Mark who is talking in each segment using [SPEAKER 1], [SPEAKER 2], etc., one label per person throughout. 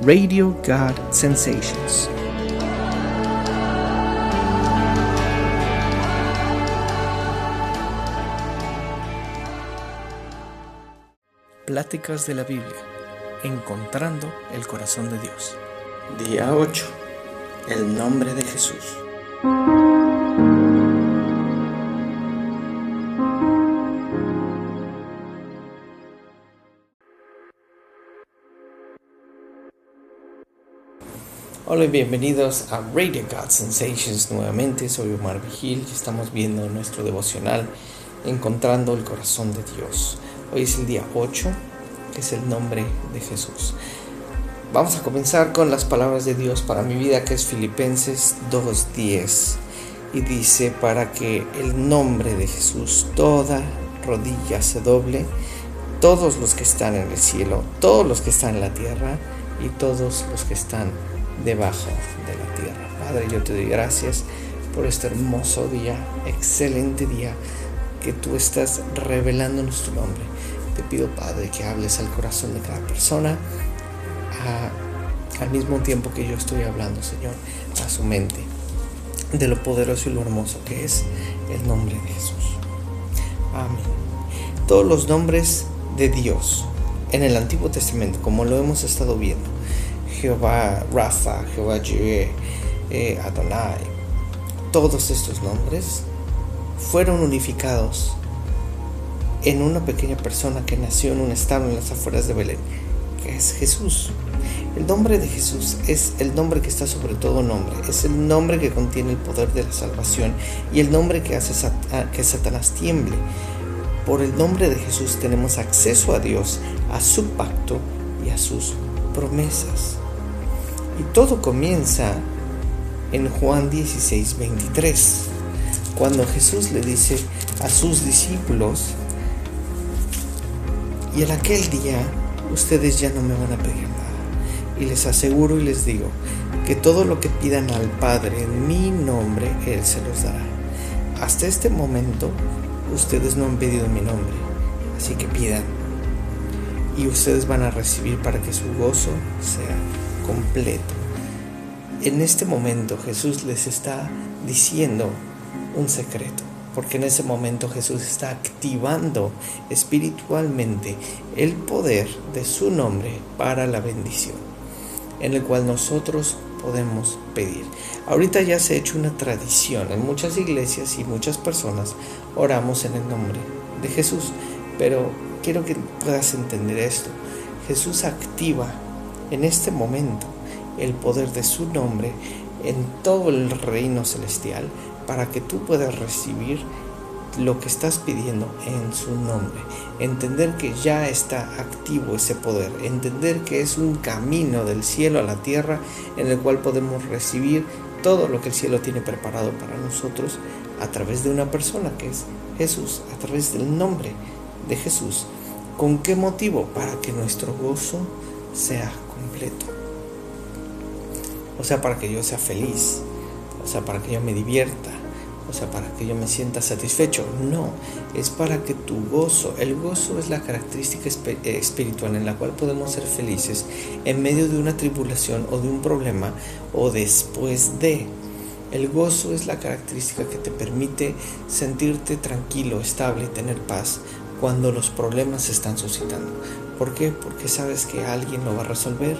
[SPEAKER 1] Radio God Sensations. Pláticas de la Biblia, encontrando el corazón de Dios.
[SPEAKER 2] Día 8. El nombre de Jesús. Hola y bienvenidos a Radio God Sensations nuevamente. Soy Omar Vigil y estamos viendo nuestro devocional Encontrando el Corazón de Dios. Hoy es el día 8, que es el nombre de Jesús. Vamos a comenzar con las palabras de Dios para mi vida, que es Filipenses 2.10. Y dice, para que el nombre de Jesús toda rodilla se doble, todos los que están en el cielo, todos los que están en la tierra y todos los que están debajo de la tierra. Padre, yo te doy gracias por este hermoso día, excelente día que tú estás revelándonos tu nombre. Te pido, Padre, que hables al corazón de cada persona, al mismo tiempo que yo estoy hablando, Señor, a su mente, de lo poderoso y lo hermoso que es el nombre de Jesús. Amén. Todos los nombres de Dios en el Antiguo Testamento, como lo hemos estado viendo, Jehová Rafa, Jehová Jireh, eh, Adonai, todos estos nombres fueron unificados en una pequeña persona que nació en un estado en las afueras de Belén, que es Jesús. El nombre de Jesús es el nombre que está sobre todo nombre, es el nombre que contiene el poder de la salvación y el nombre que hace que Satanás tiemble. Por el nombre de Jesús tenemos acceso a Dios, a su pacto y a sus promesas. Y todo comienza en Juan 16, 23, cuando Jesús le dice a sus discípulos, y en aquel día ustedes ya no me van a pedir nada. Y les aseguro y les digo que todo lo que pidan al Padre en mi nombre, Él se los dará. Hasta este momento ustedes no han pedido mi nombre, así que pidan. Y ustedes van a recibir para que su gozo sea completo. En este momento Jesús les está diciendo un secreto, porque en ese momento Jesús está activando espiritualmente el poder de su nombre para la bendición, en el cual nosotros podemos pedir. Ahorita ya se ha hecho una tradición, en muchas iglesias y muchas personas oramos en el nombre de Jesús, pero quiero que puedas entender esto. Jesús activa en este momento el poder de su nombre en todo el reino celestial para que tú puedas recibir lo que estás pidiendo en su nombre. Entender que ya está activo ese poder. Entender que es un camino del cielo a la tierra en el cual podemos recibir todo lo que el cielo tiene preparado para nosotros a través de una persona que es Jesús, a través del nombre de Jesús. ¿Con qué motivo? Para que nuestro gozo sea completo. O sea, para que yo sea feliz. O sea, para que yo me divierta. O sea, para que yo me sienta satisfecho. No, es para que tu gozo, el gozo es la característica eh, espiritual en la cual podemos ser felices en medio de una tribulación o de un problema o después de. El gozo es la característica que te permite sentirte tranquilo, estable, tener paz cuando los problemas se están suscitando. ¿Por qué? Porque sabes que alguien lo va a resolver,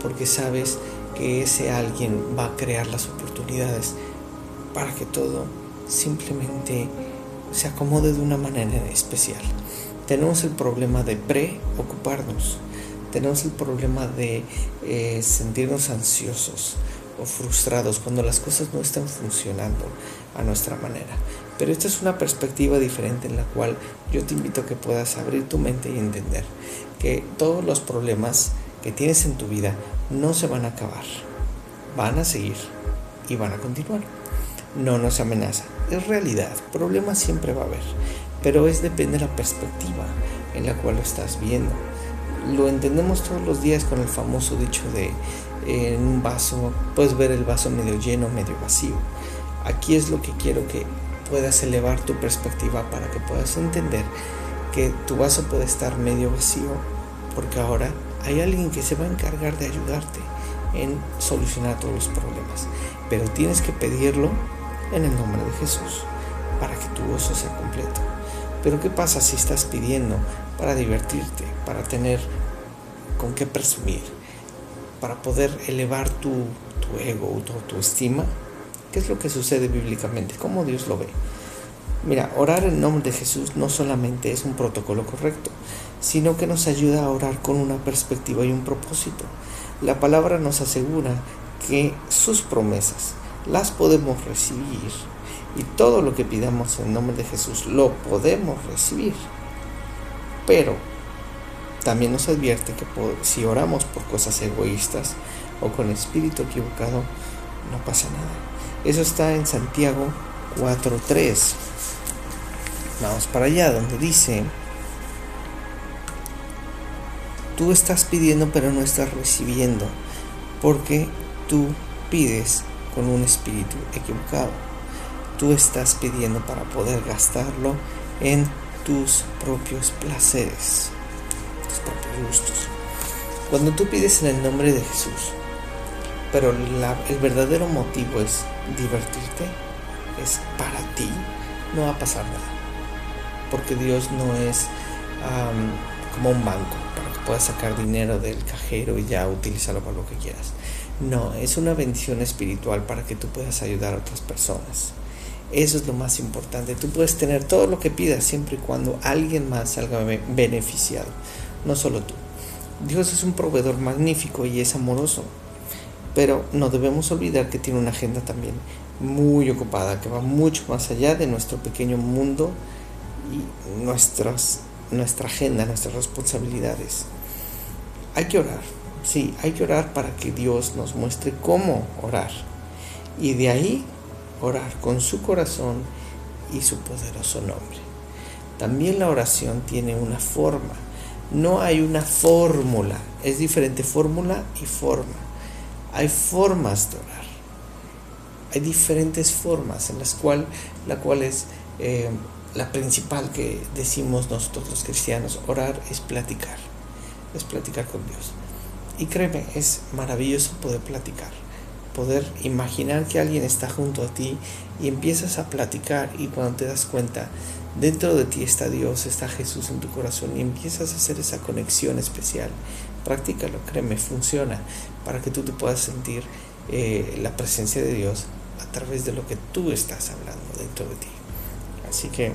[SPEAKER 2] porque sabes que ese alguien va a crear las oportunidades para que todo simplemente se acomode de una manera especial. Tenemos el problema de preocuparnos, tenemos el problema de eh, sentirnos ansiosos o frustrados cuando las cosas no están funcionando a nuestra manera. Pero esta es una perspectiva diferente en la cual yo te invito a que puedas abrir tu mente y entender todos los problemas que tienes en tu vida no se van a acabar, van a seguir y van a continuar. No nos amenaza, es realidad, problemas siempre va a haber, pero es depende de la perspectiva en la cual lo estás viendo. Lo entendemos todos los días con el famoso dicho de en un vaso, puedes ver el vaso medio lleno, medio vacío. Aquí es lo que quiero que puedas elevar tu perspectiva para que puedas entender que tu vaso puede estar medio vacío porque ahora hay alguien que se va a encargar de ayudarte en solucionar todos los problemas. Pero tienes que pedirlo en el nombre de Jesús para que tu gozo sea completo. Pero ¿qué pasa si estás pidiendo para divertirte, para tener con qué presumir, para poder elevar tu, ego tu estima? ¿Qué es lo que sucede bíblicamente? ¿Cómo Dios lo ve? Mira, orar en nombre de Jesús no solamente es un protocolo correcto, sino que nos ayuda a orar con una perspectiva y un propósito. La palabra nos asegura que sus promesas las podemos recibir y todo lo que pidamos en nombre de Jesús lo podemos recibir. Pero también nos advierte que si oramos por cosas egoístas o con espíritu equivocado, no pasa nada. Eso está en Santiago 4.3. Vamos para allá, donde dice, tú estás pidiendo pero no estás recibiendo, porque tú pides con un espíritu equivocado. Tú estás pidiendo para poder gastarlo en tus propios placeres, tus propios gustos. Cuando tú pides en el nombre de Jesús, pero el verdadero motivo es divertirte, es para ti, no va a pasar nada porque Dios no es como un banco puedas sacar dinero del cajero y ya utilizarlo para lo que quieras. No, es una bendición espiritual para que tú puedas ayudar a otras personas. Eso es lo más importante. Tú puedes tener todo lo que pidas siempre y cuando alguien más salga beneficiado, no solo tú. Dios es un proveedor magnífico y es amoroso, pero no debemos olvidar que tiene una agenda también muy ocupada, que va mucho más allá de nuestro pequeño mundo y nuestras, nuestra agenda, nuestras responsabilidades. Hay que orar, sí, hay que orar para que Dios nos muestre cómo orar. Y de ahí orar con su corazón y su poderoso nombre. También la oración tiene una forma. No hay una fórmula. Es diferente fórmula y forma. Hay formas de orar. Hay diferentes formas en las cuales la cual es eh, la principal que decimos nosotros los cristianos, orar es platicar, es platicar con Dios. Y créeme, es maravilloso poder platicar, poder imaginar que alguien está junto a ti y empiezas a platicar y cuando te das cuenta, dentro de ti está Dios, está Jesús en tu corazón y empiezas a hacer esa conexión especial. Practícalo, créeme, funciona para que tú te puedas sentir eh, la presencia de Dios a través de lo que tú estás hablando dentro de ti. Así que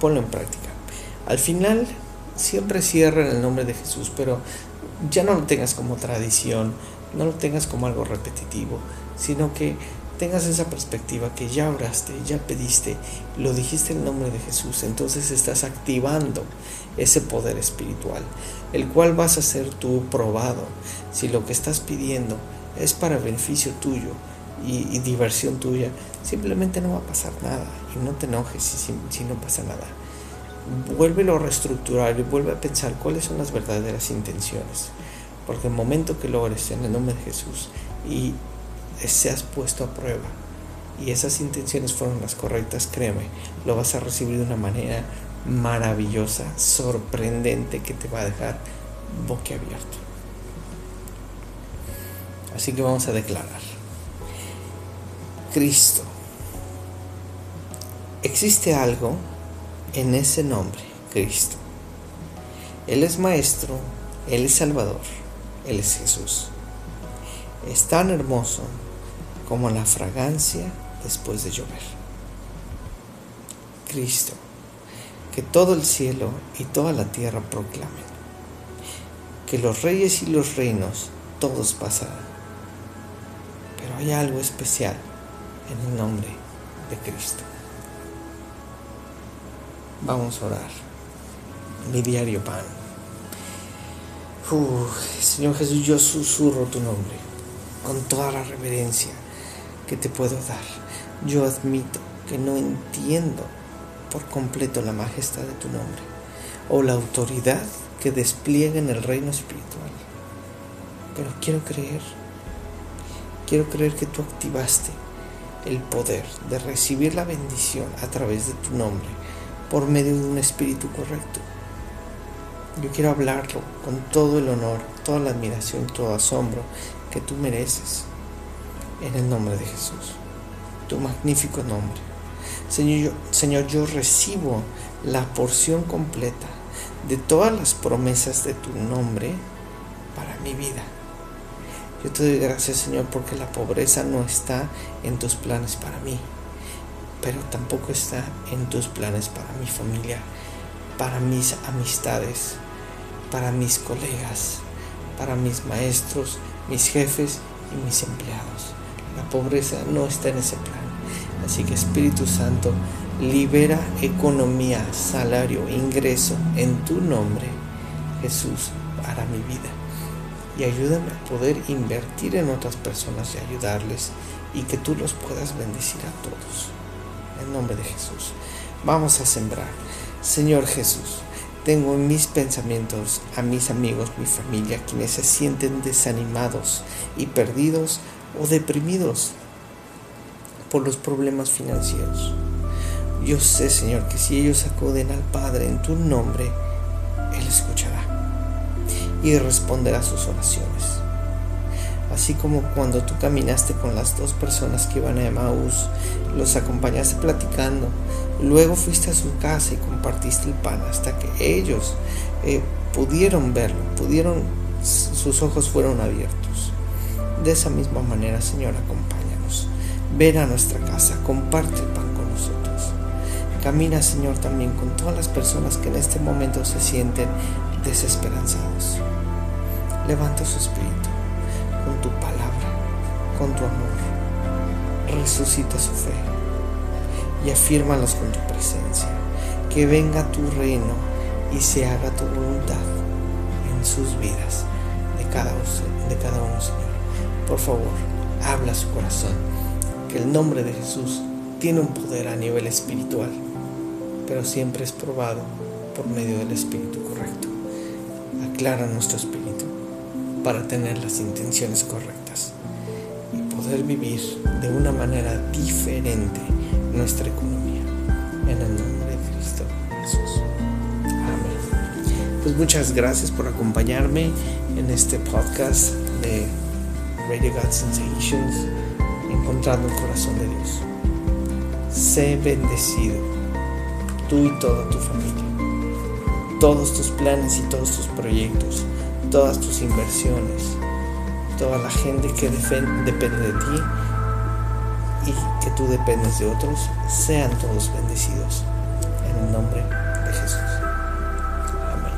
[SPEAKER 2] ponlo en práctica. Al final, siempre cierra en el nombre de Jesús, pero ya no lo tengas como tradición, no lo tengas como algo repetitivo, sino que tengas esa perspectiva que ya oraste, ya pediste, lo dijiste en el nombre de Jesús, entonces estás activando ese poder espiritual, el cual vas a ser tú probado. Si lo que estás pidiendo es para beneficio tuyo, y, diversión tuya, simplemente no va a pasar nada. Y no te enojes si, si no pasa nada. Vuélvelo a reestructurar y vuelve a pensar cuáles son las verdaderas intenciones. Porque el momento que logres en el nombre de Jesús y seas puesto a prueba y esas intenciones fueron las correctas, créeme, lo vas a recibir de una manera maravillosa, sorprendente que te va a dejar boquiabierto. Así que vamos a declarar. Cristo. Existe algo en ese nombre, Cristo. Él es Maestro, Él es Salvador, Él es Jesús. Es tan hermoso como la fragancia después de llover. Cristo, que todo el cielo y toda la tierra proclamen, que los reyes y los reinos todos pasarán, pero hay algo especial en el nombre de Cristo. Vamos a orar. Mi diario pan. Señor Jesús, yo susurro tu nombre con toda la reverencia que te puedo dar. Yo admito que no entiendo por completo la majestad de tu nombre o la autoridad que despliega en el reino espiritual. Pero quiero creer, quiero creer que tú activaste el poder de recibir la bendición a través de tu nombre por medio de un espíritu correcto. Yo quiero hablarlo con todo el honor toda la admiración, todo asombro que tú mereces. En el nombre de Jesús, tu magnífico nombre. Señor Señor, yo recibo la porción completa de todas las promesas de tu nombre para mi vida. Yo te doy gracias, Señor, porque la pobreza no está en tus planes para mí, pero tampoco está en tus planes para mi familia, para mis amistades, para mis colegas, para mis maestros, mis jefes y mis empleados. La pobreza no está en ese plan. Así que Espíritu Santo, libera economía, salario, ingreso en tu nombre, Jesús, para mi vida. Y ayúdame a poder invertir en otras personas y ayudarles y que tú los puedas bendecir a todos. En nombre de Jesús. Vamos a sembrar. Señor Jesús, tengo en mis pensamientos a mis amigos, mi familia, quienes se sienten desanimados y perdidos o deprimidos por los problemas financieros. Yo sé, Señor, que si ellos acuden al Padre en tu nombre, Él escuchará y responderá sus oraciones. Así como cuando tú caminaste con las dos personas que iban a Emmaús, los acompañaste platicando, luego fuiste a su casa y compartiste el pan hasta que ellos eh, pudieron verlo, pudieron, sus ojos fueron abiertos. De esa misma manera, Señor, acompáñanos. Ven a nuestra casa, comparte el pan con nosotros. Camina, Señor, también con todas las personas que en este momento se sienten desesperanzados. Levanta su espíritu con tu palabra, con tu amor. Resucita su fe y afírmalos con tu presencia. Que venga tu reino y se haga tu voluntad en sus vidas de cada, de cada uno, Señor. Por favor, habla su corazón, que el nombre de Jesús tiene un poder a nivel espiritual pero siempre es probado por medio del espíritu correcto. Aclara nuestro espíritu para tener las intenciones correctas y poder vivir de una manera diferente nuestra economía. En el nombre de Cristo Jesús. Amén. Pues muchas gracias por acompañarme en este podcast de Radio God Sensations, encontrando el corazón de Dios. Sé bendecido tú y toda tu familia. Todos tus planes y todos tus proyectos, todas tus inversiones, toda la gente que depende de ti y que tú dependes de otros, sean todos bendecidos. En el nombre de Jesús. Amén.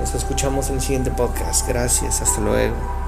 [SPEAKER 2] Nos escuchamos en el siguiente podcast. Gracias. Hasta luego.